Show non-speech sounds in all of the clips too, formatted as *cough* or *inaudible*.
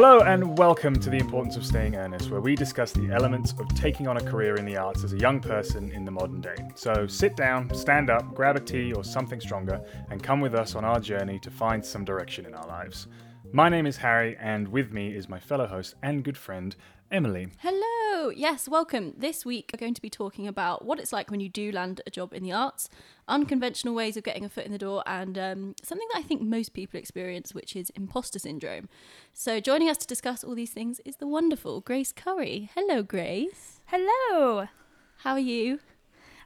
Hello and welcome to The Importance of Staying Earnest, where we discuss the elements of taking on a career in the arts as a young person in the modern day. So sit down, stand up, grab a tea or something stronger, and come with us on our journey to find some direction in our lives. My name is Harry, and with me is my fellow host and good friend, Emily. Hello. Yes, welcome. This week we're going to be talking about what it's like when you do land a job in the arts, unconventional ways of getting a foot in the door, and um, something that I think most people experience, which is imposter syndrome. So, joining us to discuss all these things is the wonderful Grace Currie. Hello, Grace. Hello. How are you?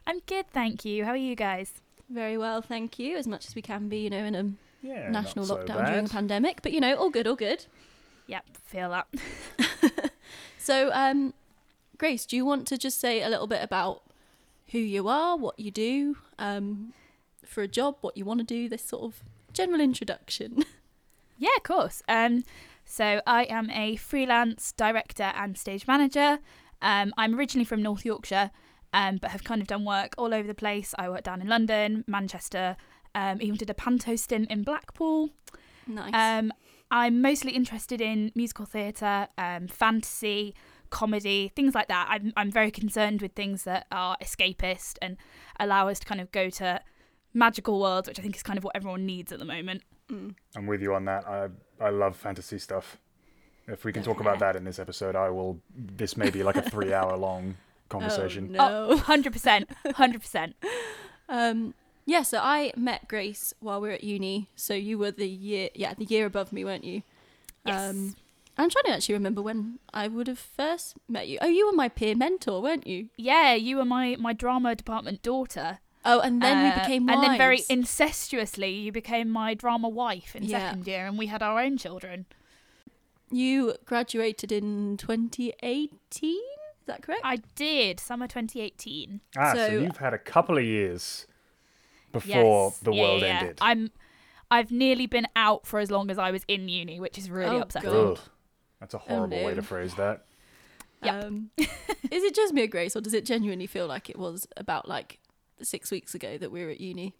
I'm good, thank you. How are you guys? Very well, thank you. As much as we can be, you know, in a Yeah, national so lockdown during a pandemic, but you know, all good, all good. Yep, feel that. *laughs* So, um, Grace, do you want to just say a little bit about who you are, what you do um, for a job, what you want to do, this sort of general introduction? *laughs* Yeah, of course. Um, so I am a freelance director and stage manager. Um, I'm originally from North Yorkshire, um, but have kind of done work all over the place. I worked down in London, Manchester, um, even did a panto stint in Blackpool. nice. Um, I'm mostly interested in musical theatre, um, fantasy, comedy, things like that. I'm, I'm very concerned with things that are escapist and allow us to kind of go to magical worlds, which I think is kind of what everyone needs at the moment. Mm. I'm with you on that. I I love fantasy stuff. If we can talk about that in this episode, I will. This may be like a three-hour long *laughs* conversation. Oh, no. Oh, 100%. 100%. *laughs* Um, yeah, so I met Grace while we were at uni. So you were the year, yeah, the year above me, weren't you? Yes. Um, I'm trying to actually remember when I would have first met you. Oh, you were my peer mentor, weren't you? yeah, you were my, my drama department daughter. Oh, and then Uh, we became And then very incestuously, you became my drama wife in Yeah. second year, and we had our own children. You graduated in 2018. Is that correct? I did, summer 2018. Ah, so, So- you've had a couple of years before Yes. the Yeah, world yeah, yeah. ended. I'm I've nearly been out for as long as I was in uni, which is really Oh, upsetting. God. Ugh, that's a horrible way no. to phrase that. Yep. Um, *laughs* is it just me, Grace, or does it genuinely feel like it was about like six weeks ago that we were at uni?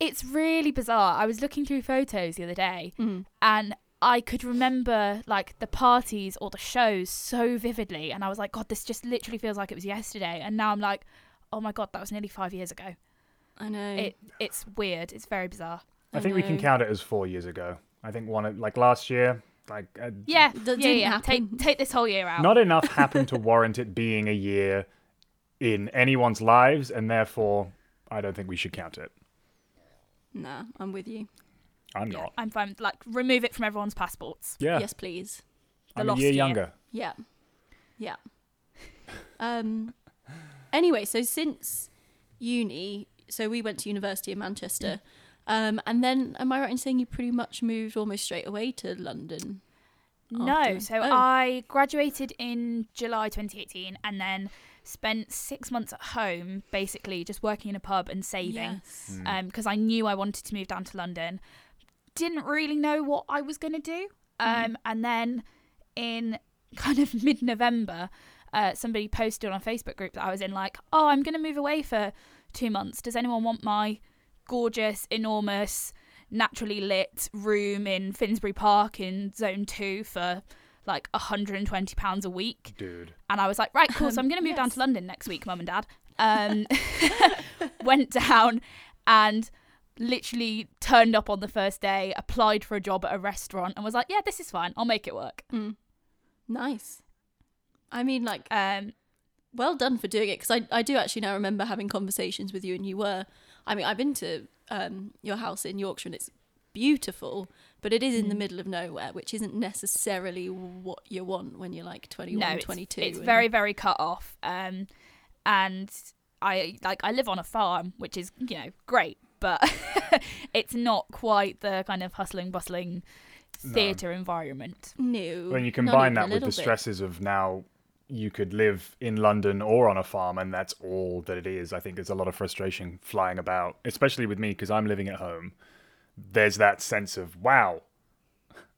It's really bizarre. I was looking through photos the other day Mm. and I could remember like the parties or the shows so vividly and I was like, God, this just literally feels like it was yesterday. And now I'm like, oh my god, that was nearly five years ago. I know. It it's weird. It's very bizarre. I think we can count it as four years ago. I think one of- like last year, like uh, Yeah, That yeah, yeah. Take take this whole year out. not enough *laughs* happened to warrant it being a year in anyone's lives, and therefore I don't think we should count it. Nah, I'm with you. I'm Yeah, not. I'm fine. Like remove it from everyone's passports. Yeah, Yes, please. The I'm a year year. younger. Yeah. Yeah. *laughs* um. Anyway, so since uni, so we went to university in Manchester, um, and then am I right in saying you pretty much moved almost straight away to London? No, after- so Oh. I graduated in July 2018 and then spent six months at home, basically just working in a pub and saving Yes. Mm. because I knew I wanted to move down to London. Didn't really know what I was going to do. Um, And then in *laughs* kind of mid November, uh, somebody posted on a Facebook group that I was in, like, oh, I'm going to move away for two months. Does anyone want my gorgeous, enormous, naturally lit room in Finsbury Park in Zone 2 for like £120 a week? Dude, And I was like, right, cool. So Um, I'm going to move down to London next week, mum and dad. Um, *laughs* went down and literally turned up on the first day, applied for a job at a restaurant, and was like, yeah, this is fine. I'll make it work. Mm. Nice. I mean, like, Um, well done for doing it because I, I do actually now remember having conversations with you and you were i mean i've been to um, your house in yorkshire and it's beautiful but it is in the Mm. middle of nowhere which isn't necessarily what you want when you're like 21 no, it's, 22 it's and- very, very cut off. Um, and I like I live on a farm, which is you know great, but *laughs* it's not quite the kind of hustling, bustling No. theatre environment. no when you combine that with little the bit. stresses of now you could live in London or on a farm and that's all that it is. I think there's a lot of frustration flying about, especially with me because I'm living at home. There's that sense of wow,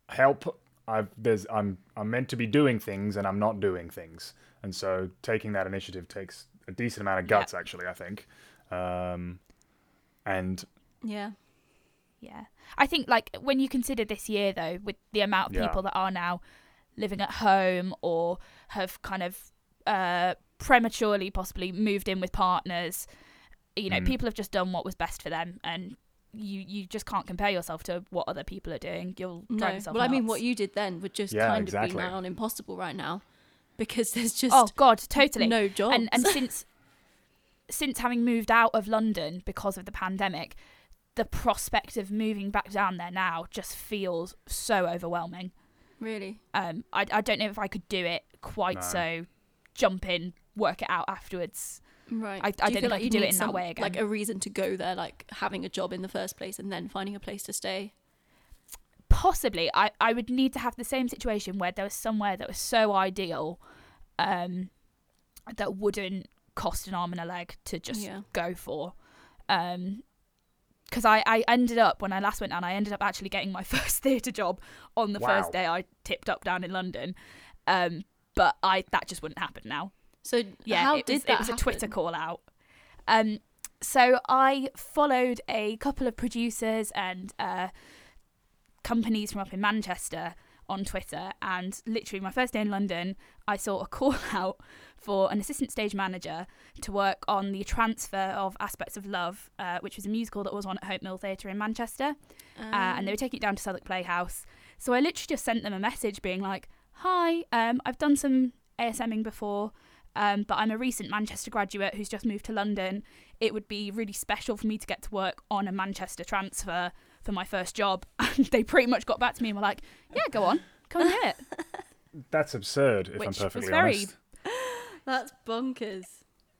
help! I've there's I'm I'm meant to be doing things and I'm not doing things, and so taking that initiative takes a decent amount of Yeah. guts. Actually, I think, um, and yeah Yeah. I think like when you consider this year though, with the amount of Yeah. people that are now living at home or have kind of uh, prematurely possibly moved in with partners, you know, Mm. people have just done what was best for them, and you you just can't compare yourself to what other people are doing. You'll drive No. yourself. Well, I mean, what you did then would just Yeah, kind exactly. of be now an impossible right now because there's just oh god, totally. no jobs. and and *laughs* since since having moved out of London because of the pandemic, the prospect of moving back down there now just feels so overwhelming. Really, Um, I I don't know if I could do it quite No. so jump in, work it out afterwards. right? I- I Do you don't feel think I like could you do it need in that way again. Like a reason to go there, like having a job in the first place and then finding a place to stay. Possibly, I I would need to have the same situation where there was somewhere that was so ideal, um, that wouldn't cost an arm and a leg to just Yeah. go for. Um, because I, I ended up when I last went down, I ended up actually getting my *laughs* first theatre job on the Wow. first day I tipped up down in London. Um, but I that just wouldn't happen now. So Yeah, how it did was, that it was a Twitter call out. Um, so I followed a couple of producers and uh, companies from up in Manchester on Twitter, and literally my first day in London, I saw a call *laughs* out for an assistant stage manager to work on the transfer of Aspects of Love, uh, which was a musical that was on at Hope Mill Theatre in Manchester uh, and they were taking it down to Southwark Playhouse. So I literally just sent them a message being like, "Hi, um, I've done some ASMing before, um, but I'm a recent Manchester graduate who's just moved to London. It would be really special for me to get to work on a Manchester transfer for my first job." *laughs* And they pretty much got back to me and were like, "Yeah, go on, come and do it." *laughs* That's absurd, if I'm Which was perfectly very- honest. That's bonkers.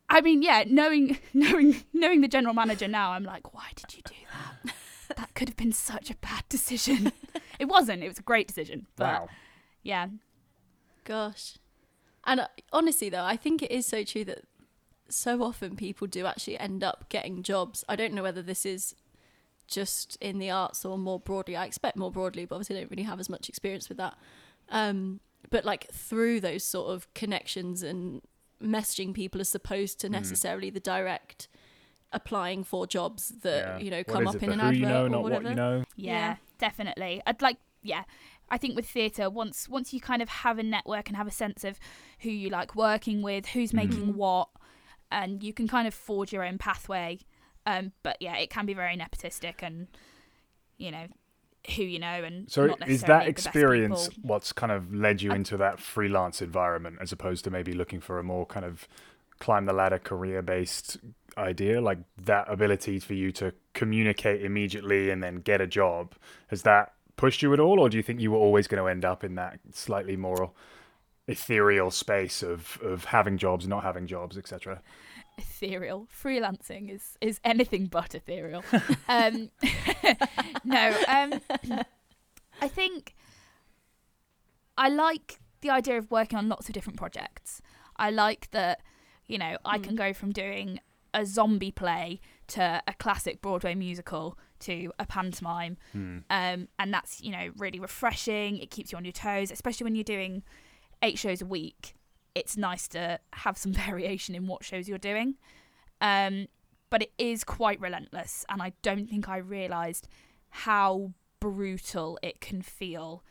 I mean, yeah, knowing *laughs* knowing knowing the general manager now, I'm like, "Why did you do that? that could have been such a bad decision." it wasn't. It was a great decision, but Wow. yeah, Gosh. And uh, honestly, though, I think it is so true that so often people do actually end up getting jobs. I don't know whether this is just in the arts or more broadly. I expect more broadly, but obviously I don't really have as much experience with that. Um, but like through those sort of connections and messaging people as opposed to Mm. necessarily the direct applying for jobs that Yeah. you know come up it, in an who you advert know, or not whatever. what you know. Yeah, Yeah. definitely. I'd like yeah. I think with theatre, once once you kind of have a network and have a sense of who you like working with, who's making Mhm. what, and you can kind of forge your own pathway. Um, but yeah, it can be very nepotistic and you know who you know and So is that experience what's kind of led you into that freelance environment as opposed to maybe looking for a more kind of climb the ladder career based idea? Like that ability for you to communicate immediately and then get a job has that pushed you at all? Or do you think you were always going to end up in that slightly more ethereal space of of having jobs not having jobs etc ethereal. Freelancing is is anything but ethereal. *laughs* um, *laughs* no, um, I think I like the idea of working on lots of different projects. I like that, you know, I Mm. can go from doing a zombie play to a classic Broadway musical to a pantomime Hmm. um, and that's you know really refreshing. It keeps you on your toes, especially when you're doing eight shows a week. It's nice to have some *laughs* variation in what shows you're doing, um, but it is quite relentless, and I don't think I realised how brutal it can feel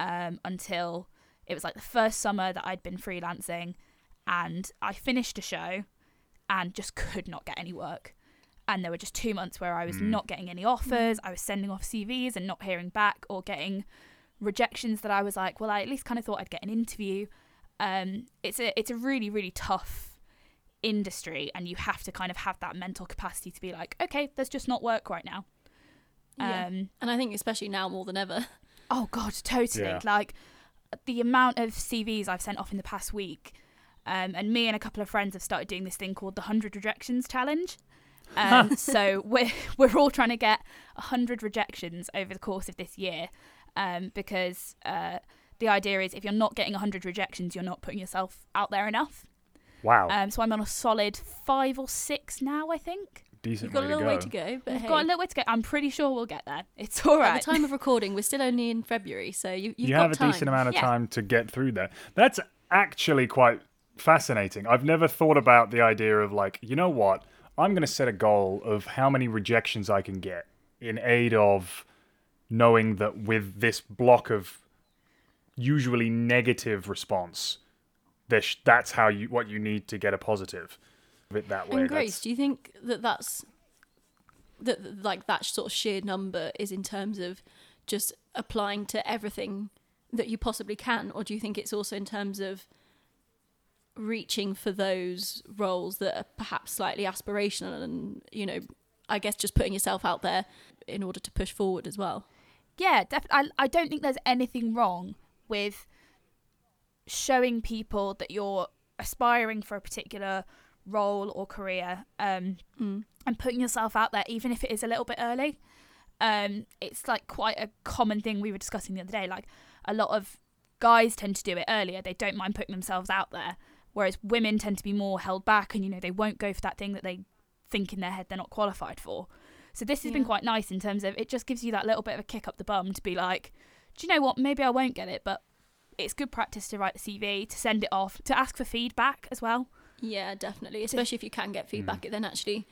um, until it was like the first summer that I'd been freelancing, and I finished a show and just could not get any work and there were just two months where I was Mm. not getting any offers. I was sending off CVs and not hearing back, or getting rejections that I was like, well, I at least kind of thought I'd get an interview. Um, it's a it's a really really tough industry, and you have to kind of have that mental capacity to be like, okay, there's just not work right now. Yeah. Um, And I think especially now more than ever. *laughs* Oh god, totally. Yeah. Like the amount of CVs I've sent off in the past week, um, and me and a couple of friends have started doing this thing called the hundred rejections challenge. *laughs* Um, so we're *laughs* we're all trying to get hundred rejections over the course of this year, um, because uh, the idea is if you're not getting hundred rejections, you're not putting yourself out there enough. wow Um, so I'm on a solid five or six now, I think. decent You've got a way little to go way to go, but We've hey, got a little way to go. I'm pretty sure we'll get there. *laughs* It's all right. at the time of *laughs* recording, we're still only in February, so you, you've you got have a time. decent amount of Yeah. time to get through that. That's actually quite fascinating. I've never thought about the idea of like, you know what? I'm going to set a goal of how many rejections I can get in aid of knowing that with this block of usually negative response, there's, that's how you what you need to get a positive. It that way. And Grace, that's- do you think that that's that like that sort of sheer number is in terms of just applying to everything that you possibly can, or do you think it's also in terms of reaching for those roles that are perhaps slightly aspirational and you know, I guess just putting yourself out there in order to push forward as well. Yeah, def- I, I don't think there's anything wrong with showing people that you're aspiring for a particular role or career um, Mm. and putting yourself out there, even if it is a little bit early. Um, it's like quite a common thing we were discussing the other day. Like a lot of guys tend to do it earlier, they don't mind putting themselves out there, whereas women tend to be more held back and, you know, they won't go for that thing that they think in their head they're not qualified for. So this has been quite nice in terms of it just gives you that little bit of a kick up the bum to be like, do you know what? Maybe I won't get it, but it's good practice to write the CV, to send it off, to ask for feedback as well. Yeah, definitely. Especially if you can get feedback, hmm. it then actually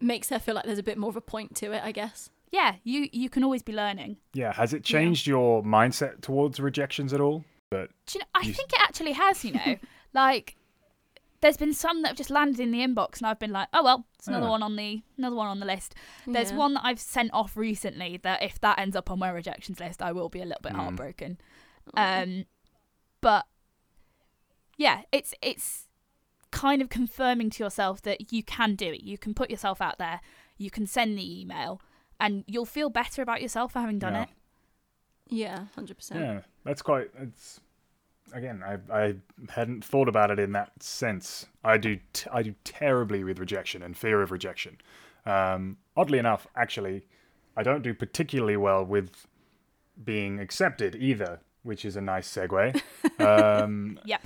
makes her feel like there's a bit more of a point to it, I guess. Yeah, you you can always be learning. yeah, has it changed your mindset towards rejections at all? But Do you know? I You- think it actually has. You know, *laughs* like there's been some that have just landed in the inbox, and I've been like, oh well, it's another Yeah. one on the another one on the list. There's Yeah. one that I've sent off recently that if that ends up on my rejections list, I will be a little bit Mm. heartbroken. Um, but yeah, it's it's kind of confirming to yourself that you can do it. You can put yourself out there. You can send the email, and you'll feel better about yourself for having done Yeah. it. Yeah, hundred percent. yeah, that's quite. It's again, I I hadn't thought about it in that sense. I do t- I do terribly with rejection and fear of rejection. Um, oddly enough, actually, I don't do particularly well with being accepted either, which is a nice segue. *laughs* Um, Yep.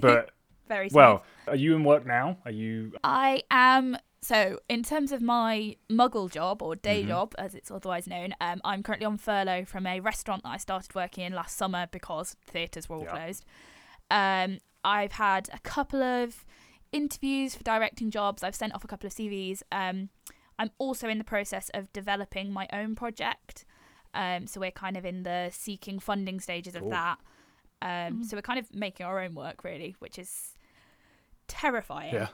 but *laughs* Very well, are you in work now? Are you? I am so in terms of my muggle job or day Mhm. job as it's otherwise known. Um, I'm currently on furlough from a restaurant that I started working in last summer because theatres were all Yeah. closed. Um, I've had a couple of interviews for directing jobs. I've sent off a couple of CVs. Um, I'm also in the process of developing my own project. Um, so we're kind of in the seeking funding stages of that. Um, Mhm. So we're kind of making our own work really, which is terrifying Yeah.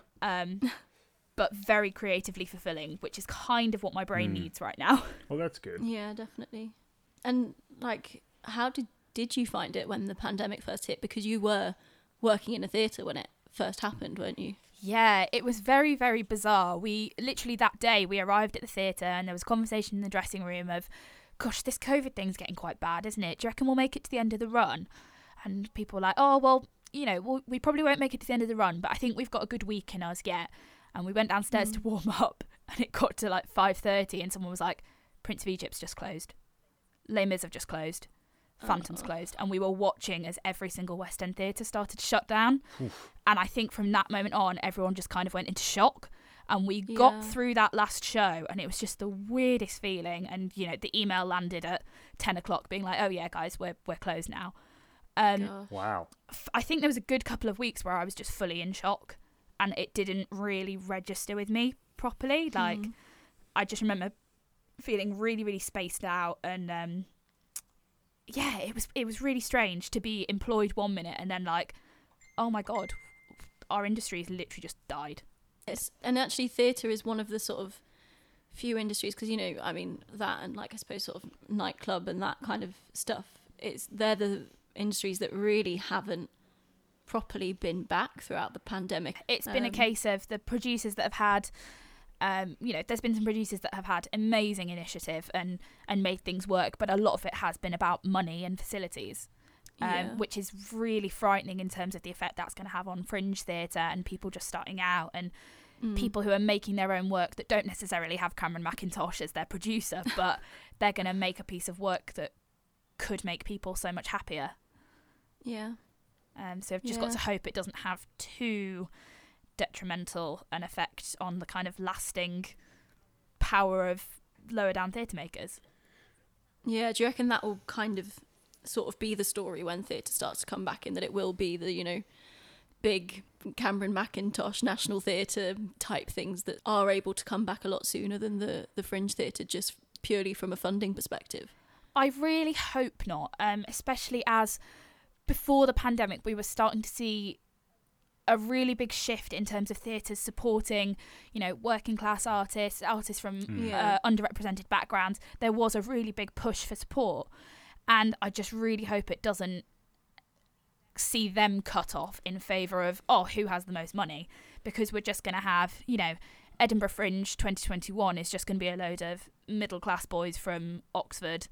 *laughs* but very creatively fulfilling, which is kind of what my brain Mm. needs right now. *laughs* Well, that's good. Yeah, definitely. And like, how did did you find it when the pandemic first hit? Because you were working in a theatre when it first happened, weren't you? Yeah, it was very, very bizarre. We literally that day we arrived at the theatre and there was a conversation in the dressing room of, gosh, this COVID thing's getting quite bad, isn't it? Do you reckon we'll make it to the end of the run? And people were like, oh, well, you know, we'll, we probably won't make it to the end of the run, but I think we've got a good week in us yet. And we went downstairs to warm *laughs* up and it got to like 5.30 and someone was like, Prince of Egypt's just closed. Les Mis have just closed. Phantom's Oh. closed. And we were watching as every single West End theatre started to shut down. And I think from that moment on, everyone just kind of went into shock. And we Yeah. got through that last show, and it was just the weirdest feeling. And you know, the email landed at ten o'clock, being like, "Oh yeah, guys, we're we're closed now." Um, Wow. f- I think there was a good couple of weeks where I was just fully in shock, and it didn't really register with me properly. Like, Mm. I just remember feeling really, really spaced out, and um, yeah, it was it was really strange to be employed one minute and then like, oh my god, our industry has literally just died. Yes, and actually, theatre is one of the sort of few industries because you know, I mean, that and like I suppose sort of nightclub and that kind of stuff. It's they're the industries that really haven't properly been back throughout the pandemic. It's been a Um, case of the producers that have had. Um, you know, there's been some producers that have had amazing initiative and and made things work, but a lot of it has been about money and facilities. um, Yeah. which is really frightening in terms of the effect that's going to have on fringe theatre and people just starting out and Mm. people who are making their own work that don't necessarily have Cameron Mackintosh as their producer, *laughs* but they're going to make a piece of work that could make people so much happier. Yeah. Um, so I've just got to hope it doesn't have too detrimental an effect on the kind of lasting power of lower down theatre makers. Yeah, do you reckon that will kind of sort of be the story when theatre starts to come back in that it will be the, you know, big Cameron Mackintosh National Theatre type things that are able to come back a lot sooner than the, the fringe theatre just purely from a funding perspective. I really hope not, um, especially as before the pandemic, we were starting to see a really big shift in terms of theatres supporting, you know, working class artists, artists from Mm. Yeah. uh, underrepresented backgrounds. There was a really big push for support, and I just really hope it doesn't see them cut off in favour of oh who has the most money because we're just going to have you know Edinburgh Fringe 2021 is just going to be a load of middle class boys from Oxford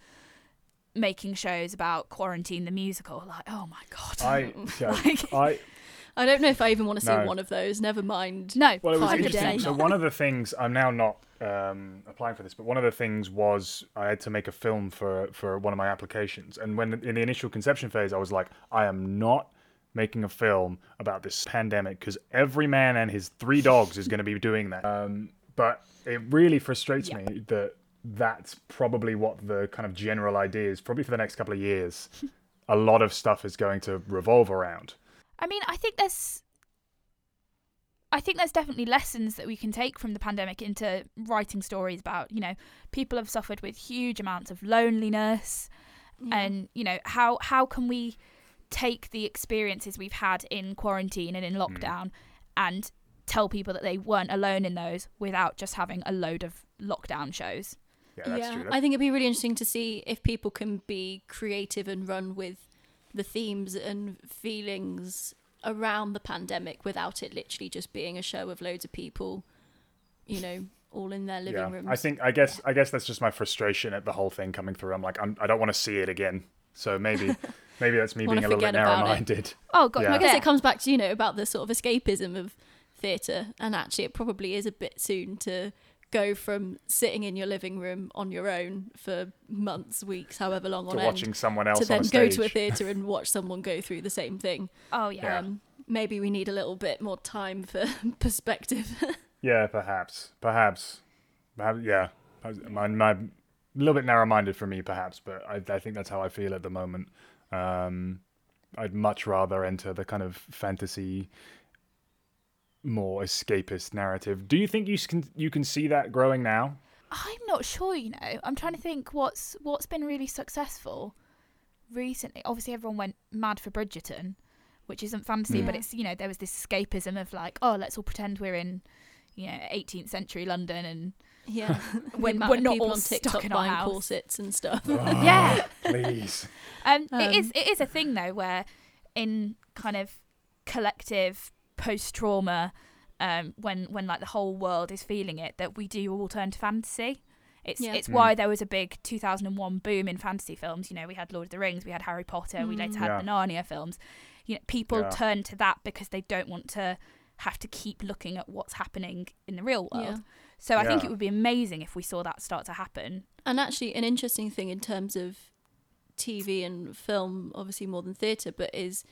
making shows about quarantine the musical like oh my god I, *laughs* yeah, Like- I, *laughs* I don't know if I even want to see No. one of those. Never mind. no Well, it was interesting. So one of the things I'm now not um, applying for this, but one of the things was I had to make a film for for one of my applications, and when in the initial conception phase, I was like, I am not making a film about this pandemic because every man and his three dogs is going to be doing that. Um, but it really frustrates Yeah. me that that's probably what the kind of general idea is. Probably for the next couple of years, *laughs* a lot of stuff is going to revolve around. I mean, I think there's I think there's definitely lessons that we can take from the pandemic into writing stories about, you know, people have suffered with huge amounts of loneliness Yeah. and, you know, how how can we take the experiences we've had in quarantine and in hmm. lockdown and tell people that they weren't alone in those without just having a load of lockdown shows. Yeah, that's true. I think it'd be really interesting to see if people can be creative and run with the themes and feelings around the pandemic without it literally just being a show of loads of people, you know, all in their living yeah, rooms. I think I guess I guess that's just my frustration at the whole thing coming through. I'm like I'm, I don't want to see it again. So maybe *laughs* maybe that's me Wanna being a little bit forget about it. narrow-minded. Oh god, Yeah. I guess it comes back to you know about the sort of escapism of theatre, and actually it probably is a bit soon to go from sitting in your living room on your own for months, weeks, however long To on end, watching someone else to then on go to a theatre *laughs* and watch someone go through the same thing. Oh yeah. Yeah. Um, maybe we need a little bit more time for *laughs* perspective. *laughs* Yeah, perhaps, perhaps, perhaps yeah. My, my a little bit narrow-minded for me, perhaps, but I, I think that's how I feel at the moment. Um, I'd much rather enter the kind of fantasy, more escapist narrative. Do you think you can you can see that growing now? I'm not sure, you know. I'm trying to think what's what's been really successful recently. Obviously everyone went mad for Bridgerton, which isn't fantasy, but it's you know, there was this escapism of like, oh, let's all pretend we're in, you know, 18th century London and yeah, *laughs* *laughs* The When we're not all on stuck TikTok in our buying house. corsets and stuff. *laughs* Yeah. Please. um, it Um, is it is a thing though where in kind of collective post trauma um, when when like the whole world is feeling it that we do all turn to fantasy. It's Yeah. it's Mm. why there was a big 2001 boom in fantasy films. You know, we had Lord of the Rings, we had Harry Potter, we later Mm. had Yeah. the Narnia films. You know, people Yeah. turn to that because they don't want to have to keep looking at what's happening in the real world. Yeah. So I think it would be amazing if we saw that start to happen. And actually, an interesting thing in terms of TV and film, obviously more than theatre, but is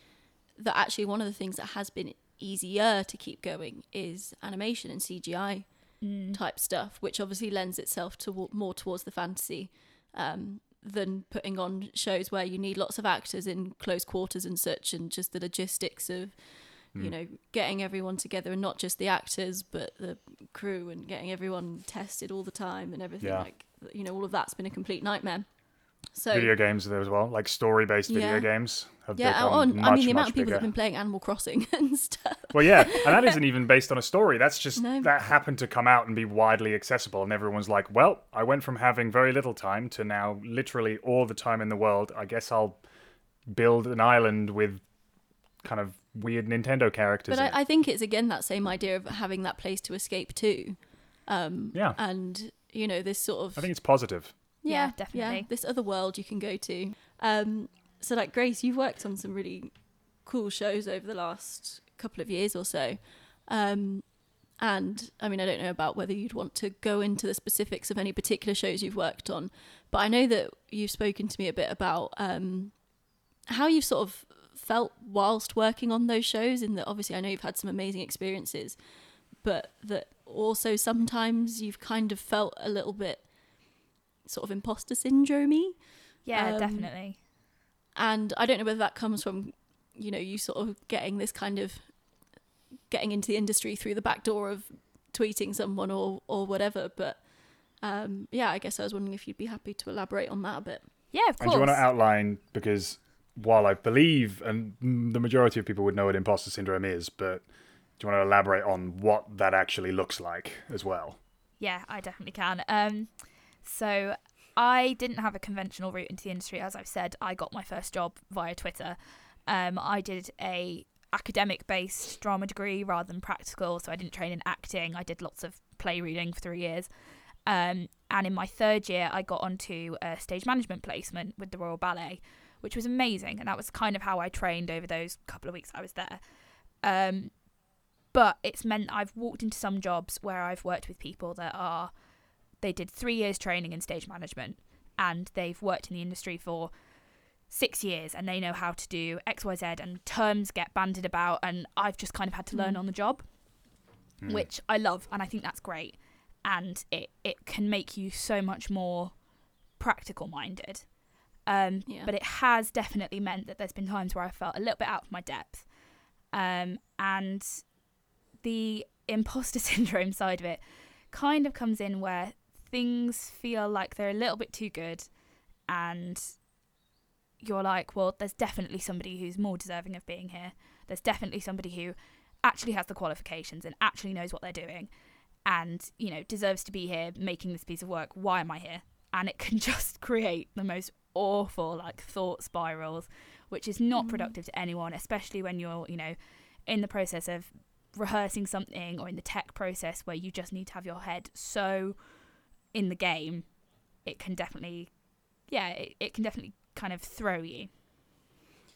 that actually one of the things that has been easier to keep going is animation and CGI Mm. type stuff, which obviously lends itself to more towards the fantasy um, than putting on shows where you need lots of actors in close quarters and such, and just the logistics of you Mm. know getting everyone together and not just the actors but the crew and getting everyone tested all the time and everything Yeah. like you know all of that's been a complete nightmare. So video games there as well, like story-based video Yeah. games have yeah, oh, much, I mean the amount of people bigger. that have been playing Animal Crossing *laughs* and stuff. Well, yeah, *laughs* and that isn't even based on a story. That's just No. that happened to come out and be widely accessible, and everyone's like, "Well, I went from having very little time to now literally all the time in the world. I guess I'll build an island with kind of weird Nintendo characters." But. I, I think it's again that same idea of having that place to escape to. Um, Yeah. And you know this sort of I think it's positive. Yeah, definitely. Yeah. this other world you can go to. Um, so like Grace, you've worked on some really cool shows over the last couple of years or so. Um, and I mean, I don't know about whether you'd want to go into the specifics of any particular shows you've worked on, but I know that you've spoken to me a bit about um, how you've sort of felt whilst working on those shows. In that, obviously, I know you've had some amazing experiences, but that also sometimes you've kind of felt a little bit sort of imposter syndromey. Yeah, Um, definitely. And I don't know whether that comes from, you know, you sort of getting this kind of getting into the industry through the back door of tweeting someone or or whatever. But Um, yeah, I guess I was wondering if you'd be happy to elaborate on that a bit. Yeah, of course. And course. do you want to outline because while I believe and the majority of people would know what imposter syndrome is, but do you want to elaborate on what that actually looks like as well? Yeah, I definitely can. Um, so I didn't have a conventional route into the industry, as I've said. I got my first job via Twitter. Um, I did a academic based drama degree rather than practical, so I didn't train in acting. I did lots of play reading for three years. Um, and in my third year, I got onto a stage management placement with the Royal Ballet, which was amazing. And that was kind of how I trained over those couple of weeks I was there. Um, but it's meant I've walked into some jobs where I've worked with people that are they did three years training in stage management and they've worked in the industry for six years and they know how to do XYZ and terms get banded about and I've just kind of had to learn Mm. on the job, Hmm. which I love and I think that's great. And it, it can make you so much more practical minded. Um, Yeah. but it has definitely meant that there's been times where I felt a little bit out of my depth. Um, and the imposter *laughs* syndrome side of it kind of comes in where things feel like they're a little bit too good and you're like, well, there's definitely somebody who's more deserving of being here. There's definitely somebody who actually has the qualifications and actually knows what they're doing and, you know, deserves to be here making this piece of work. Why am I here? And it can *laughs* just create the most awful like thought spirals, which is not Mm. productive to anyone, especially when you're, you know, in the process of rehearsing something or in the tech process where you just need to have your head so in the game, it can definitely, yeah, it, it can definitely kind of throw you.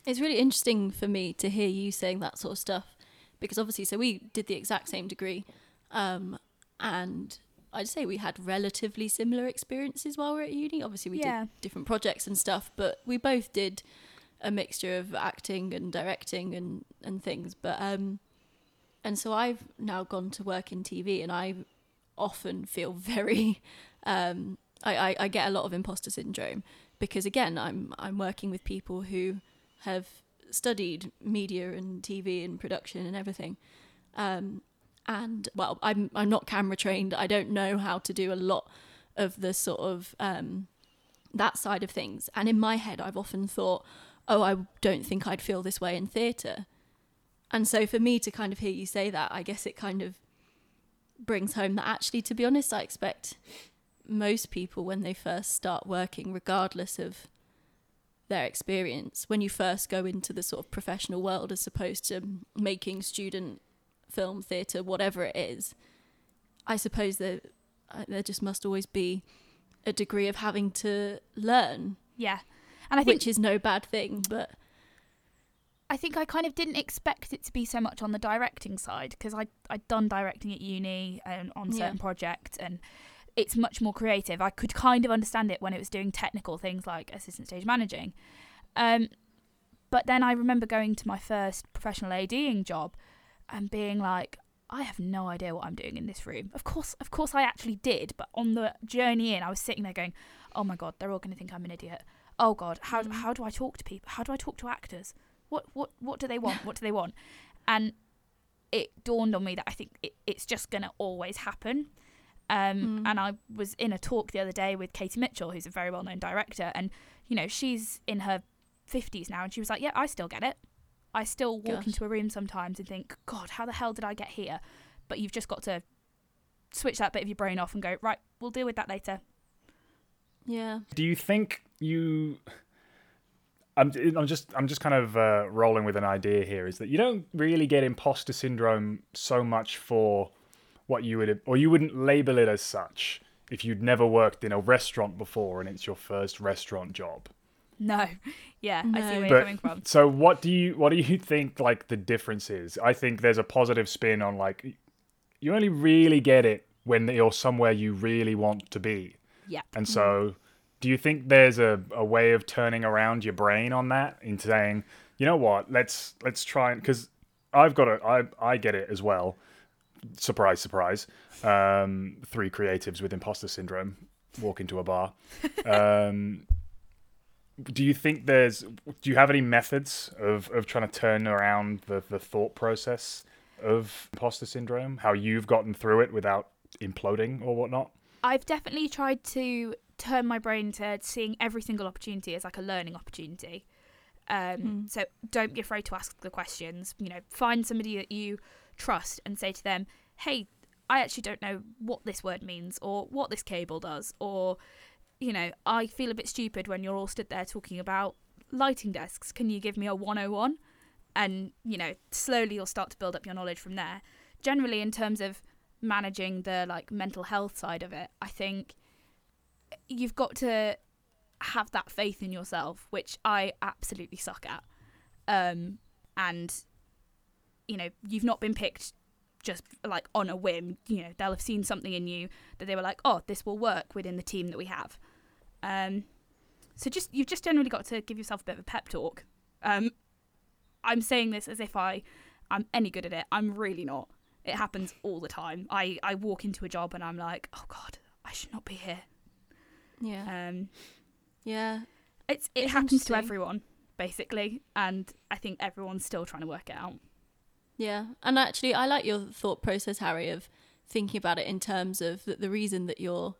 It's really interesting for me to hear you saying that sort of stuff because obviously, so we did the exact same degree, um, and I'd say we had relatively similar experiences while we are at uni. Obviously, we Yeah. did different projects and stuff, but we both did a mixture of acting and directing and and things. But um, and so I've now gone to work in TV, and I often feel very, um, I, I I get a lot of imposter syndrome because again, I'm I'm working with people who have studied media and TV and production and everything. Um, and well, I'm I'm not camera trained. I don't know how to do a lot of the sort of um, that side of things. And in my head, I've often thought, oh, I don't think I'd feel this way in theatre. And so for me to kind of hear you say that, I guess it kind of brings home that actually, to be honest, I expect most people when they first start working, regardless of their experience, when you first go into the sort of professional world as opposed to making student film, theatre, whatever it is, I suppose that uh, there just must always be a degree of having to learn, Yeah. And I think which is no bad thing, but I think I kind of didn't expect it to be so much on the directing side because I I'd done directing at uni and on Yeah. certain projects and it's much more creative. I could kind of understand it when it was doing technical things like assistant stage managing. Um, but then I remember going to my first professional ADing job and being like, I have no idea what I'm doing in this room. Of course, of course, I actually did. But on the journey in, I was sitting there going, "Oh my god, they're all going to think I'm an idiot. Oh god, how Mhm. how do I talk to people? How do I talk to actors? What what what do they want? What do they want?" And it dawned on me that I think it, it's just going to always happen. Um, Mm. And I was in a talk the other day with Katie Mitchell, who's a very well known director, and you know she's in her fifties now, and she was like, "Yeah, I still get it. I still walk Gosh. into a room sometimes and think, God, how the hell did I get here?" But you've just got to switch that bit of your brain off and go, right, we'll deal with that later. yeah. Do you think you? I'm, I'm just I'm just kind of uh, rolling with an idea here. Is that you don't really get imposter syndrome so much for what you would or you wouldn't label it as such if you'd never worked in a restaurant before and it's your first restaurant job. No, *laughs* yeah, I see No. where you're coming from. So what do you what do you think like the difference is? I think there's a positive spin on like you only really get it when you're somewhere you really want to be. Yeah. And so do you think there's a, a way of turning around your brain on that into saying, you know what, let's let's try and because I've got it I I get it as well. Surprise, surprise. Um, three creatives with imposter syndrome walk into a bar. *laughs* Um, do you think there's do you have any methods of, of trying to turn around the, the thought process of imposter syndrome how you've gotten through it without imploding or whatnot I've definitely tried to turn my brain to seeing every single opportunity as like a learning opportunity. Um, Mm. So don't be afraid to ask the questions. You know, find somebody that you trust and say to them, "Hey, I actually don't know what this word means, or what this cable does, or you know, I feel a bit stupid when you're all stood there talking about lighting desks. Can you give me a 101?" And you know, slowly you'll start to build up your knowledge from there. Generally, in terms of managing the like mental health side of it, I think you've got to have that faith in yourself, which I absolutely suck at. Um, and you know, you've not been picked just like on a whim. You know, they'll have seen something in you that they were like, "Oh, this will work within the team that we have." Um, so just you've just generally got to give yourself a bit of a pep talk. Um, I'm saying this as if I I'm any good at it. I'm really not. It happens all the time. I I walk into a job and I'm like, "Oh God, I should not be here." Yeah. Um, yeah. it's it It's happens to everyone basically, and I think everyone's still trying to work it out. Yeah, and actually, I like your thought process, Harry, of thinking about it in terms of that the reason that you're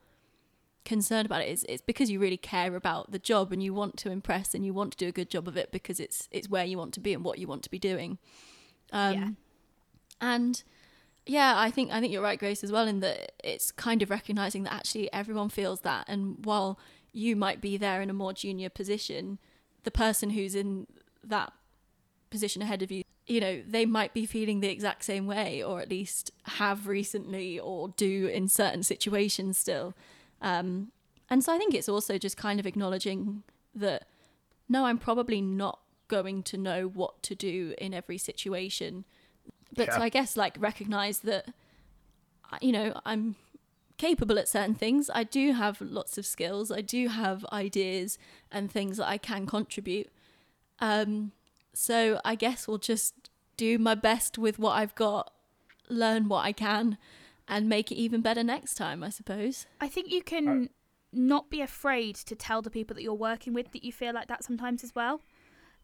concerned about it is it's because you really care about the job and you want to impress and you want to do a good job of it because it's it's where you want to be and what you want to be doing. Um, Yeah. And yeah, I think I think you're right, Grace, as well, in that it's kind of recognizing that actually everyone feels that, and while you might be there in a more junior position, the person who's in that position ahead of you, you know, they might be feeling the exact same way, or at least have recently, or do in certain situations still. Um, and so I think it's also just kind of acknowledging that no, I'm probably not going to know what to do in every situation. But Yeah. to, I guess, like recognize that, uh, you know, I'm capable at certain things. I do have lots of skills. I do have ideas and things that I can contribute. Um, so I guess we'll just do my best with what I've got, learn what I can, and make it even better next time, I suppose. I think you can not be afraid to tell the people that you're working with that you feel like that sometimes as well.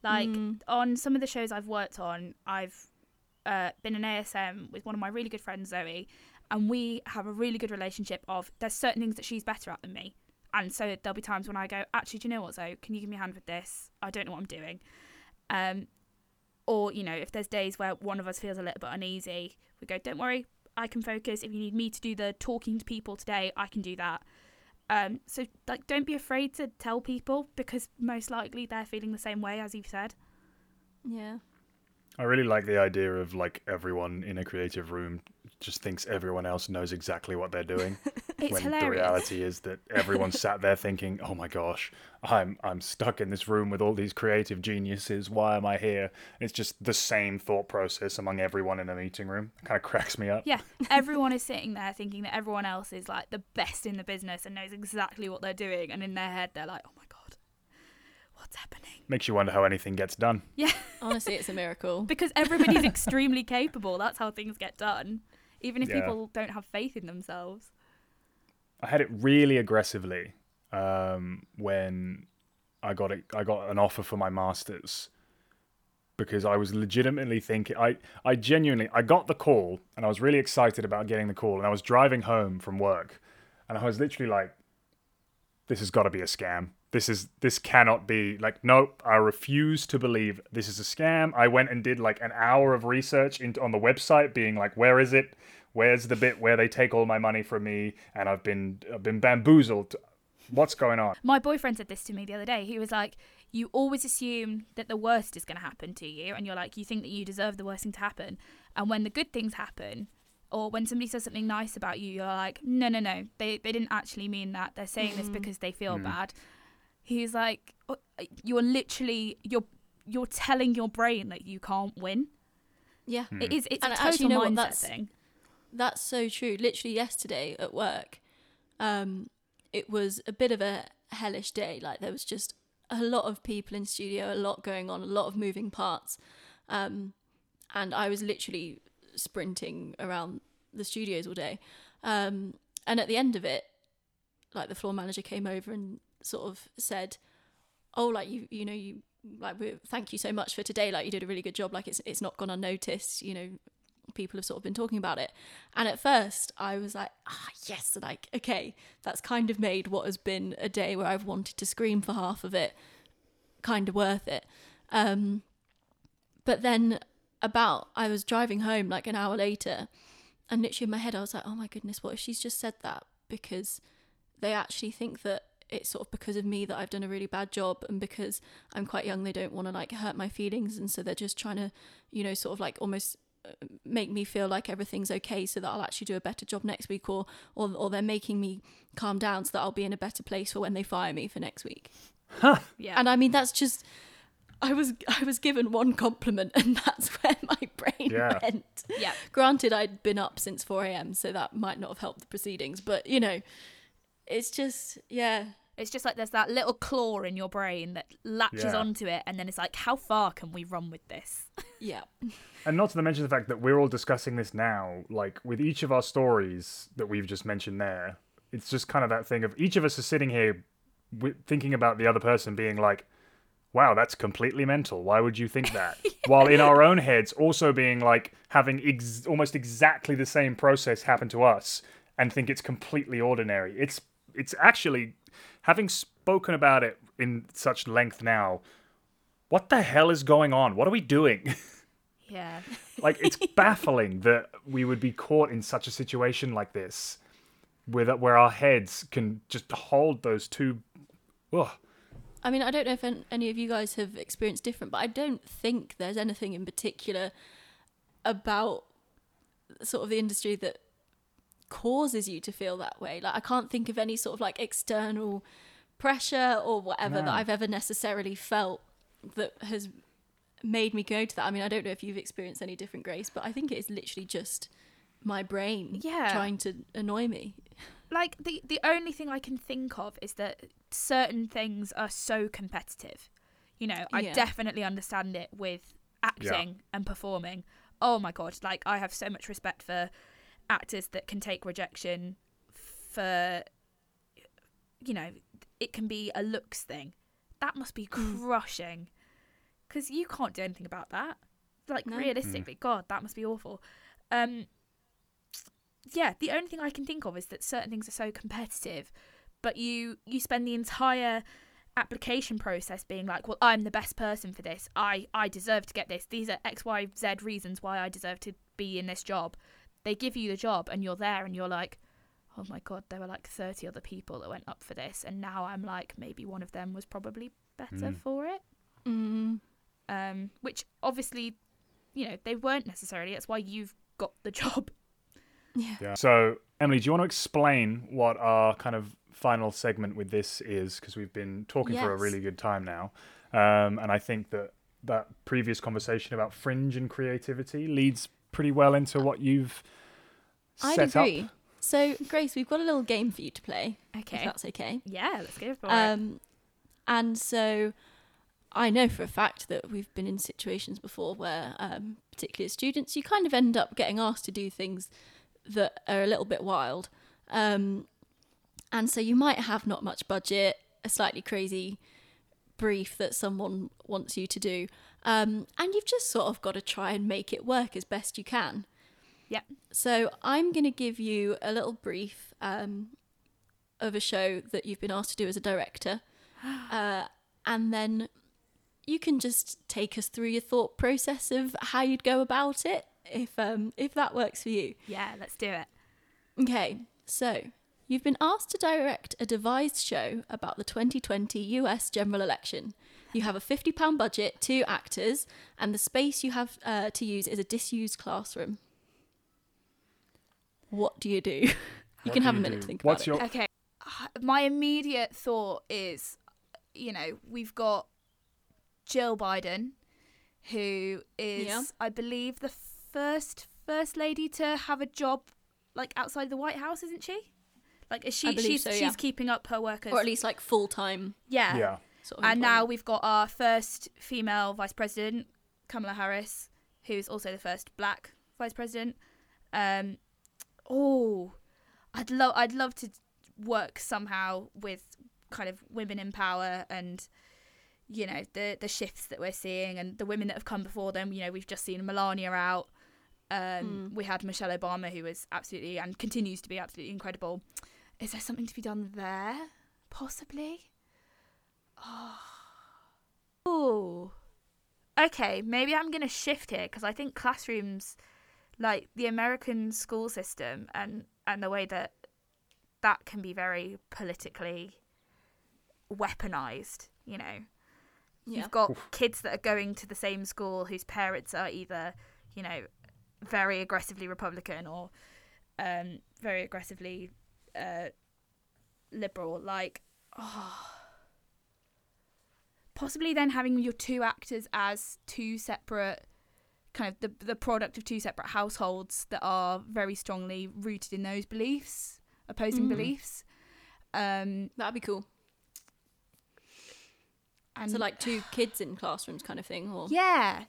Like Mm. on some of the shows I've worked on, I've uh, been an ASM with one of my really good friends, Zoe, and we have a really good relationship. Of there's certain things that she's better at than me, and so there'll be times when I go, actually, do you know what, Zoe? Can you give me a hand with this? I don't know what I'm doing. Um, or you know, if there's days where one of us feels a little bit uneasy, we go, don't worry, I can focus. If you need me to do the talking to people today, I can do that. Um, so like, don't be afraid to tell people because most likely they're feeling the same way as you've said. Yeah. I really like the idea of like everyone in a creative room just thinks everyone else knows exactly what they're doing. *laughs* It's when the reality is that everyone sat there *laughs* thinking, "Oh my gosh, I'm I'm stuck in this room with all these creative geniuses. Why am I here?" It's just the same thought process among everyone in a meeting room. It kind of cracks me up. Yeah, everyone is sitting there thinking that everyone else is like the best in the business and knows exactly what they're doing, and in their head they're like, "Oh my god, what's happening?" Makes you wonder how anything gets done. Yeah, *laughs* Honestly, it's a miracle. *laughs* because everybody's extremely capable. That's how things get done, even if Yeah. people don't have faith in themselves. I had it really aggressively um, when I got it. I got an offer for my masters because I was legitimately thinking. I I genuinely I got the call and I was really excited about getting the call and I was driving home from work and I was literally like, "This has got to be a scam. This is this cannot be like nope. I refuse to believe this is a scam." I went and did like an hour of research into on the website, being like, "Where is it?" Where's the bit where they take all my money from me and I've been I've been bamboozled? What's going on? My boyfriend said this to me the other day. He was like, You always assume that the worst is going to happen to you, and you're like, You think that you deserve the worst thing to happen. And when the good things happen, or when somebody says something nice about you, you're like, No, no, no. They, they didn't actually mean that. They're saying this because they feel Mm. bad. He's like, "Oh, You're literally, you're, you're telling your brain that you can't win. Yeah. It is, it's And a actually, total you know mindset that's- thing. That's so true. Literally yesterday at work, um, it was a bit of a hellish day. Like there was just a lot of people in studio, a lot going on, a lot of moving parts, um, and I was literally sprinting around the studios all day. Um, and at the end of it, like the floor manager came over and sort of said, "Oh, like you, you know, you like we thank you so much for today. Like you did a really good job. Like it's it's not gone unnoticed. You know, people have sort of been talking about it. And at first, I was like, ah, yes, like okay, that's kind of made what has been a day where I've wanted to scream for half of it kind of worth it. Um, but then about I was driving home like an hour later, and literally in my head I was like, oh my goodness, what if she's just said that because they actually think that it's sort of because of me that I've done a really bad job and because I'm quite young they don't want to like hurt my feelings and so they're just trying to you know sort of like almost uh, make me feel like everything's okay so that I'll actually do a better job next week or or or they're making me calm down so that I'll be in a better place for when they fire me for next week. Yeah. And I mean that's just I was I was given one compliment *laughs* and that's where my brain Yeah. went. yeah. Granted I'd been up since 4 a.m. so that might not have helped the proceedings, but you know, it's just yeah, It's just like there's that little claw in your brain that latches Yeah. onto it, and then it's like, how far can we run with this? *laughs* yeah. And not to mention the fact that we're all discussing this now, like with each of our stories that we've just mentioned there, it's just kind of that thing of each of us is sitting here wi- thinking about the other person being like, wow, that's completely mental. Why would you think *laughs* that? While in our own heads also being like having ex- almost exactly the same process happen to us and think it's completely ordinary. It's it's actually having spoken about it in such length now. What the hell is going on? What are we doing? *laughs* Yeah. like it's *laughs* baffling that we would be caught in such a situation like this with where our heads can just hold those two Ugh. I mean, I don't know if any of you guys have experienced different, but I don't think there's anything in particular about sort of the industry that causes you to feel that way. Like I can't think of any sort of like external pressure or whatever No. that I've ever necessarily felt that has made me go to that. I mean, I don't know if you've experienced any different grace, but I think it is literally just my brain Yeah. trying to annoy me. like the the only thing I can think of is that certain things are so competitive. You know, I Yeah. definitely understand it with acting and performing. Oh my god, like I have so much respect for actors that can take rejection for you know, it can be a looks thing. That must be crushing. Cuz you can't do anything about that. Like No. realistically, god, that must be awful. Um yeah, the only thing I can think of is that certain things are so competitive, but you you spend the entire application process being like, well, I'm the best person for this. I I deserve to get this. These are X, Y, Z reasons why I deserve to be in this job. They give you the job, and you're there, and you're like, oh my god, there were like 30 other people that went up for this, and now I'm like, maybe one of them was probably better Mm. for it. Mm. Um, which obviously, you know, they weren't necessarily. That's why you've got the *laughs* job. Yeah. Yeah. So, Emily, do you want to explain what our kind of final segment with this is? Because we've been talking for a really good time now. Um, and I think that that previous conversation about fringe and creativity leads pretty well into what you've I'd set agree. up. So, Grace, we've got a little game for you to play, if Okay. that's okay. Yeah, let's go for it. Um, and so, I know for a fact that we've been in situations before where, um, particularly as students, you kind of end up getting asked to do things that are a little bit wild. Um, and so, you might have not much budget, a slightly crazy brief that someone wants you to do, um, and you've just sort of got to try and make it work as best you can. Yeah. So I'm going to give you a little brief um, of a show that you've been asked to do as a director, *gasps* uh, and then you can just take us through your thought process of how you'd go about it, if um, if that works for you. yeah, let's do it. Okay, so you've been asked to direct a devised show about the 2020 US general election. You have a £50 budget, two actors, and the space you have uh, to use is a disused classroom. What do you do? *laughs* you What can do have a minute do? to think What's about your Okay. My immediate thought is, you know, we've got Jill Biden, who is, Yeah. I believe, the first first lady to have a job like outside the White House, isn't she? Like, is she? I she's so, she's keeping up her work as. Or at least like full time yeah. yeah. Sort of. And now we've got our first female vice president, Kamala Harris, who's also the first black vice president. Um, oh, I'd love I'd love to work somehow with kind of women in power and you know the the shifts that we're seeing and the women that have come before them. You know, we've just seen Melania out. Um, We had Michelle Obama, who was absolutely and continues to be absolutely incredible. Is there something to be done there? Possibly. Oh. Okay, maybe I'm going to shift here because I think classrooms, like the American school system and, and the way that that can be very politically weaponized, you know. Yeah. You've got kids that are going to the same school whose parents are either, you know, very aggressively Republican or um, very aggressively uh, liberal. Like, oh. Possibly then having your two actors as two separate, kind of the the product of two separate households that are very strongly rooted in those beliefs, opposing Mhm. beliefs. Um, That'd be cool. and So like two kids in classrooms kind of thing, or Yeah.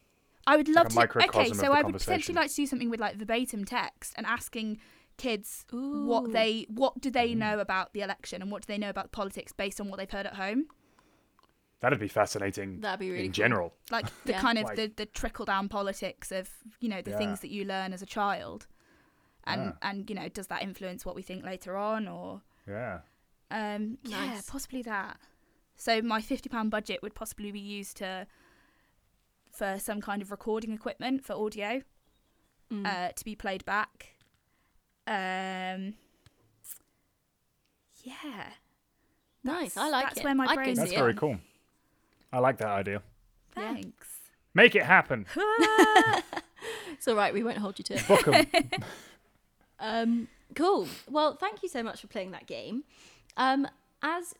I would love a to. Okay, so I would conversation. potentially like to do something with like verbatim text and asking kids Ooh. what they what do Mm. they know about the election and what do they know about politics based on what they've heard at home. That'd be fascinating That'd be really in cool. general. Like *laughs* the Yeah. kind of Like- the, the trickle down politics of you know the Yeah. things that you learn as a child, and Yeah. and you know does that influence what we think later on or Yeah. um yeah Nice. possibly that. So my fifty pound budget would possibly be used to for some kind of recording equipment for audio. Mm. uh, to be played back. Um, yeah, nice. I like that's it. where my I'd brain- That's very cool. I like that idea. Yeah. thanks. Make it happen. *laughs* It's all right. We won't hold you to it. Book 'em. *laughs* Um, cool. Well, thank you so much for playing that game. Um, as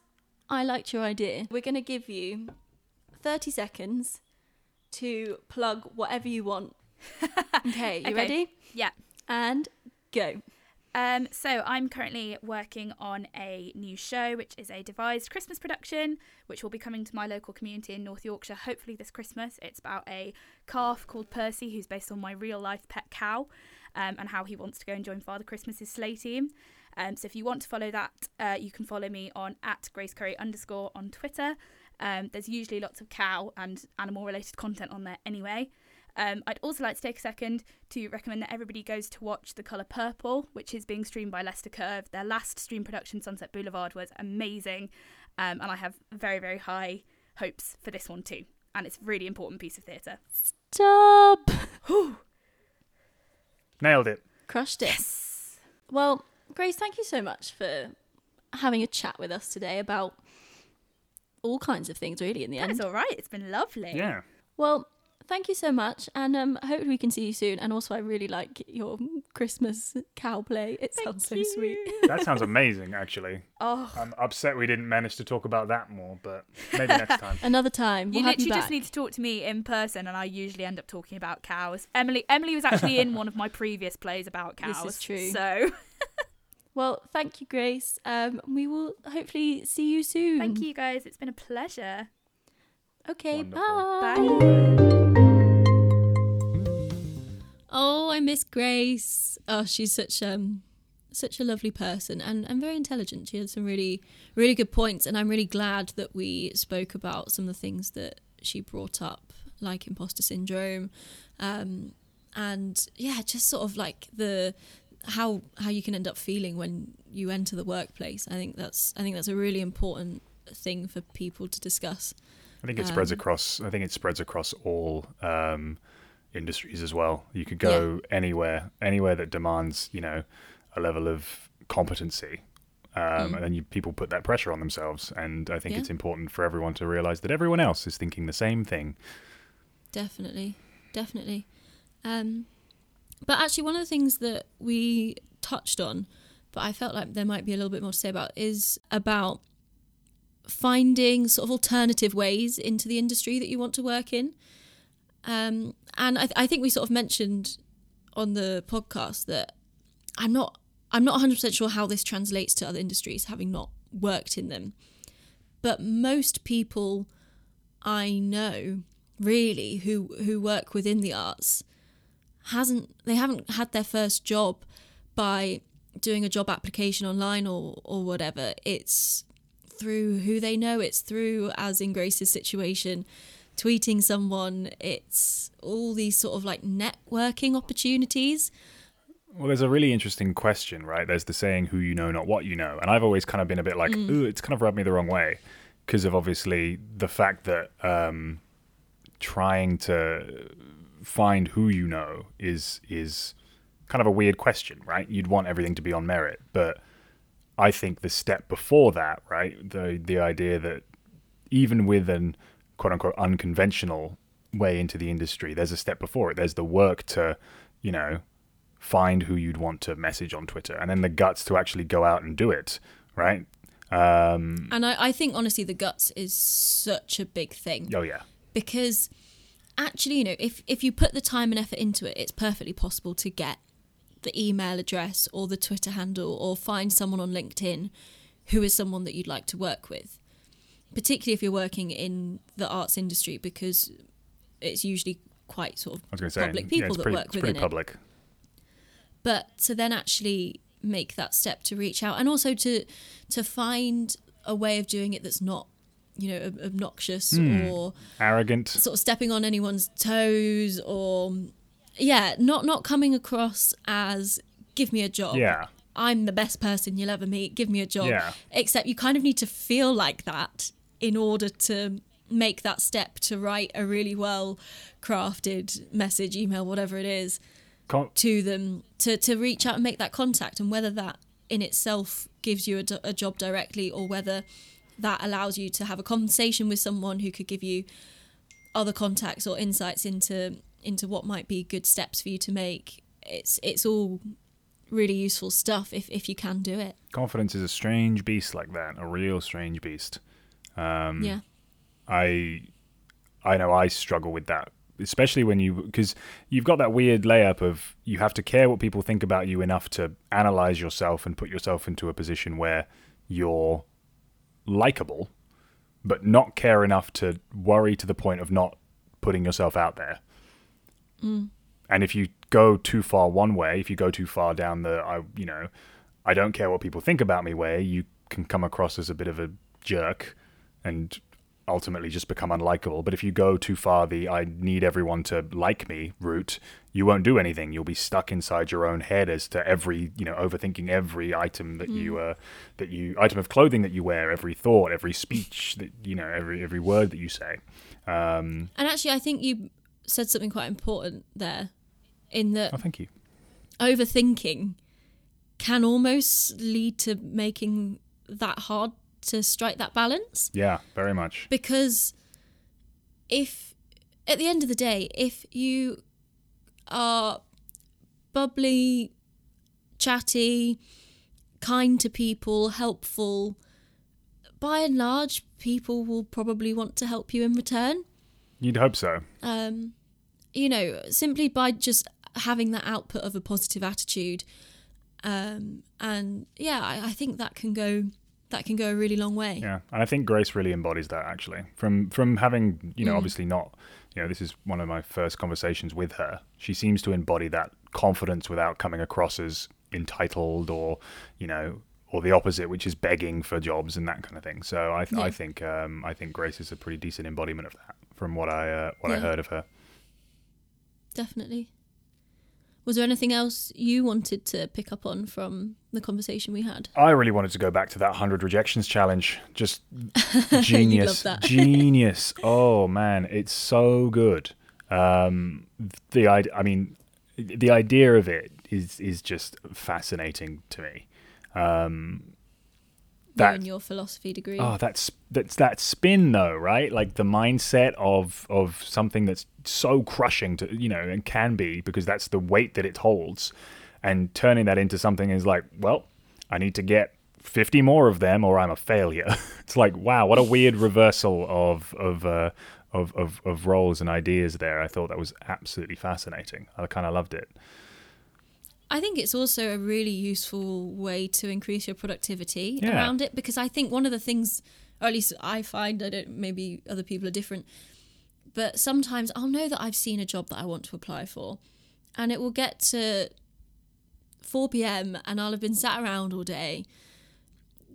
I liked your idea, we're going to give you 30 seconds to plug whatever you want. *laughs* Okay, you Okay. ready? Yeah. And go. Um, so I'm currently working on a new show, which is a devised Christmas production, which will be coming to my local community in North Yorkshire, hopefully this Christmas. It's about a calf called Percy, who's based on my real life pet cow, um, and how he wants to go and join Father Christmas's sleigh team. Um, so if you want to follow that, uh, you can follow me on at Grace Currie underscore on Twitter. Um, there's usually lots of cow and animal related content on there anyway. Um, I'd also like to take a second to recommend that everybody goes to watch The Colour Purple, which is being streamed by Leicester Curve. Their last stream production, Sunset Boulevard, was amazing, um, and I have very, very high hopes for this one too. And it's a really important piece of theatre. Stop. Nailed it. Crushed it. Yes. Well, Grace, thank you so much for having a chat with us today about all kinds of things, really, in the end. That's all right. It's been lovely. Yeah. Well, thank you so much, and um, hopefully we can see you soon. And also, I really like your Christmas cow play. It Thank sounds so you. sweet. That sounds amazing, actually. Oh, I'm upset we didn't manage to talk about that more, but maybe next time. *laughs* Another time, you we'll have literally you back. just need to talk to me in person, and I usually end up talking about cows. Emily, Emily was actually in one of my previous plays about cows. This is true. So *laughs* Well, thank you, Grace. Um, we will hopefully see you soon. thank you guys. It's been a pleasure. Okay, Wonderful. bye. Oh, I miss Grace. Oh, she's such um such a lovely person and, and very intelligent. She had some really really good points and I'm really glad that we spoke about some of the things that she brought up, like imposter syndrome. Um and yeah, just sort of like the how how you can end up feeling when you enter the workplace. I think that's I think that's a really important thing for people to discuss. I think it spreads Um, across. I think it spreads across all um, industries as well. You could go anywhere, anywhere that demands, you know, a level of competency, um, Mm. and then you, people put that pressure on themselves. And I think Yeah. it's important for everyone to realize that everyone else is thinking the same thing. Definitely, definitely. Um, but actually, one of the things that we touched on, but I felt like there might be a little bit more to say about, is about finding sort of alternative ways into the industry that you want to work in. Um, and I, I think we sort of mentioned on the podcast that I'm not I'm not 100% sure how this translates to other industries, having not worked in them. But most people I know really who who work within the arts hasn't they haven't had their first job by doing a job application online or or whatever it's through who they know it's through as in Grace's situation tweeting someone. It's all these sort of like networking opportunities. Well, there's a really interesting question, right? There's the saying, who you know, not what you know. And I've always kind of been a bit like, ooh, it's kind of rubbed me the wrong way because of obviously the fact that um, trying to find who you know is is kind of a weird question, right? You'd want everything to be on merit, but I think the step before that, right, the the idea that even with an quote unquote unconventional way into the industry, there's a step before it. There's the work to, you know, find who you'd want to message on Twitter, and then the guts to actually go out and do it, right? Um, And I, I think honestly, the guts is such a big thing oh yeah, because actually, you know, if if you put the time and effort into it, it's perfectly possible to get the email address or the Twitter handle or find someone on LinkedIn who is someone that you'd like to work with. Particularly if you're working in the arts industry because it's usually quite sort of I was going to say public yeah, people it's that pretty, work within pretty it. but to then actually make that step to reach out and also to to find a way of doing it that's not you know ob- obnoxious Hmm. or Arrogant. sort of stepping on anyone's toes or yeah not not coming across as give me a job Yeah. i'm the best person you'll ever meet give me a job Yeah. except you kind of need to feel like that in order to make that step to write a really well crafted message email whatever it is Con- to them to, to reach out and make that contact and whether that in itself gives you a, d- a job directly or whether that allows you to have a conversation with someone who could give you other contacts or insights into into what might be good steps for you to make it's it's all really useful stuff if, if you can do it confidence is a strange beast like that, a real strange beast. Um, yeah. I I know I struggle with that, especially when you because you've got that weird layup of you have to care what people think about you enough to analyze yourself and put yourself into a position where you're likable, but not care enough to worry to the point of not putting yourself out there. And if you go too far one way, if you go too far down the I you know, I don't care what people think about me way, you can come across as a bit of a jerk and ultimately just become unlikable. But if you go too far the I need everyone to like me route, you won't do anything. You'll be stuck inside your own head as to every, you know, overthinking every item that you uh that you item of clothing that you wear, every thought, every speech that you know, every every word that you say. Um and actually i think you said something quite important there in that oh thank you. overthinking can almost lead to making that hard to strike that balance Yeah, very much. because if at the end of the day if you are bubbly chatty kind to people helpful by and large people will probably want to help you in return You'd hope so. um, you know, simply by just having that output of a positive attitude, um, and yeah, I, I think that can go that can go a really long way. Yeah, and I think Grace really embodies that actually. From from having you know Mm. obviously not you know this is one of my first conversations with her. She seems to embody that confidence without coming across as entitled or you know or the opposite, which is begging for jobs and that kind of thing. So I th- I think um, I think Grace is a pretty decent embodiment of that from what I uh, what I heard of her. Definitely. Was there anything else you wanted to pick up on from the conversation we had? I really wanted to go back to that 100 rejections challenge. Just *laughs* genius. genius. *laughs* Oh, man. It's so good. Um, the idea, I mean, the idea of it is, is just fascinating to me. Um, you that, and your philosophy degree. oh, that's, that's that spin though, right? Like the mindset of, of something that's so crushing to, you know, and can be because that's the weight that it holds and turning that into something is like, well, I need to get 50 more of them or I'm a failure. *laughs* it's like, wow, what a weird reversal of of uh, of, of of roles and ideas there. I thought that was absolutely fascinating. I kind of loved it. I think it's also a really useful way to increase your productivity Yeah. around it because I think one of the things, or at least I find, I don't, maybe other people are different, but sometimes I'll know that I've seen a job that I want to apply for and it will get to 4 p.m. and I'll have been sat around all day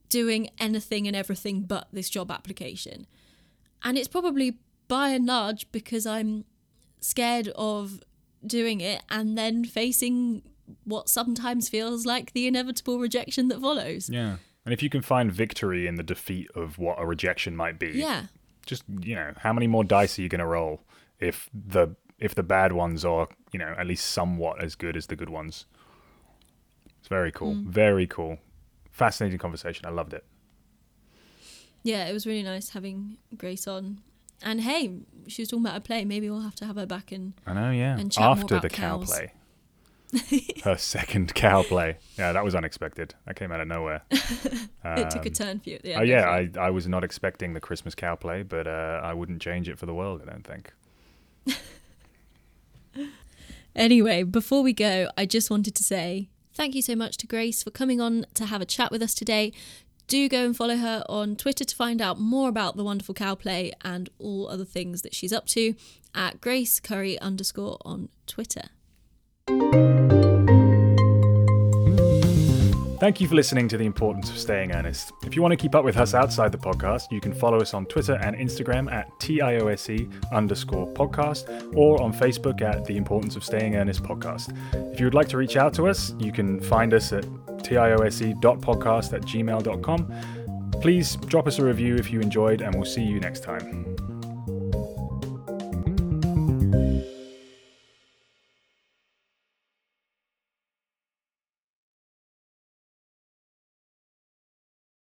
doing anything and everything but this job application. And it's probably by and large because I'm scared of doing it and then facing what sometimes feels like the inevitable rejection that follows. Yeah. And if you can find victory in the defeat of what a rejection might be, Yeah. just you know, how many more dice are you going to roll if the if the bad ones are you know at least somewhat as good as the good ones? It's very cool, mm. very cool, fascinating conversation. I loved it. Yeah, it was really nice having Grace on. And hey, she was talking about a play. Maybe we'll have to have her back and I know, yeah. And chat more After about the cow cows. play, *laughs* her second cow play. Yeah, that was unexpected. That came out of nowhere. *laughs* it took a Um, turn for you at the end. Oh yeah, I. I, I was not expecting the Christmas cow play, but uh, I wouldn't change it for the world. I don't think. *laughs* Anyway, before we go, I just wanted to say thank you so much to Grace for coming on to have a chat with us today. Do go and follow her on Twitter to find out more about the wonderful cow play and all other things that she's up to at Grace Currie underscore on Twitter. Thank you for listening to The Importance of Staying Earnest. If you want to keep up with us outside the podcast, you can follow us on Twitter and Instagram at TIOSE underscore podcast or on Facebook at The Importance of Staying Earnest podcast. If you would like to reach out to us, you can find us at tiose.podcast at gmail.com. Please drop us a review if you enjoyed, and we'll see you next time.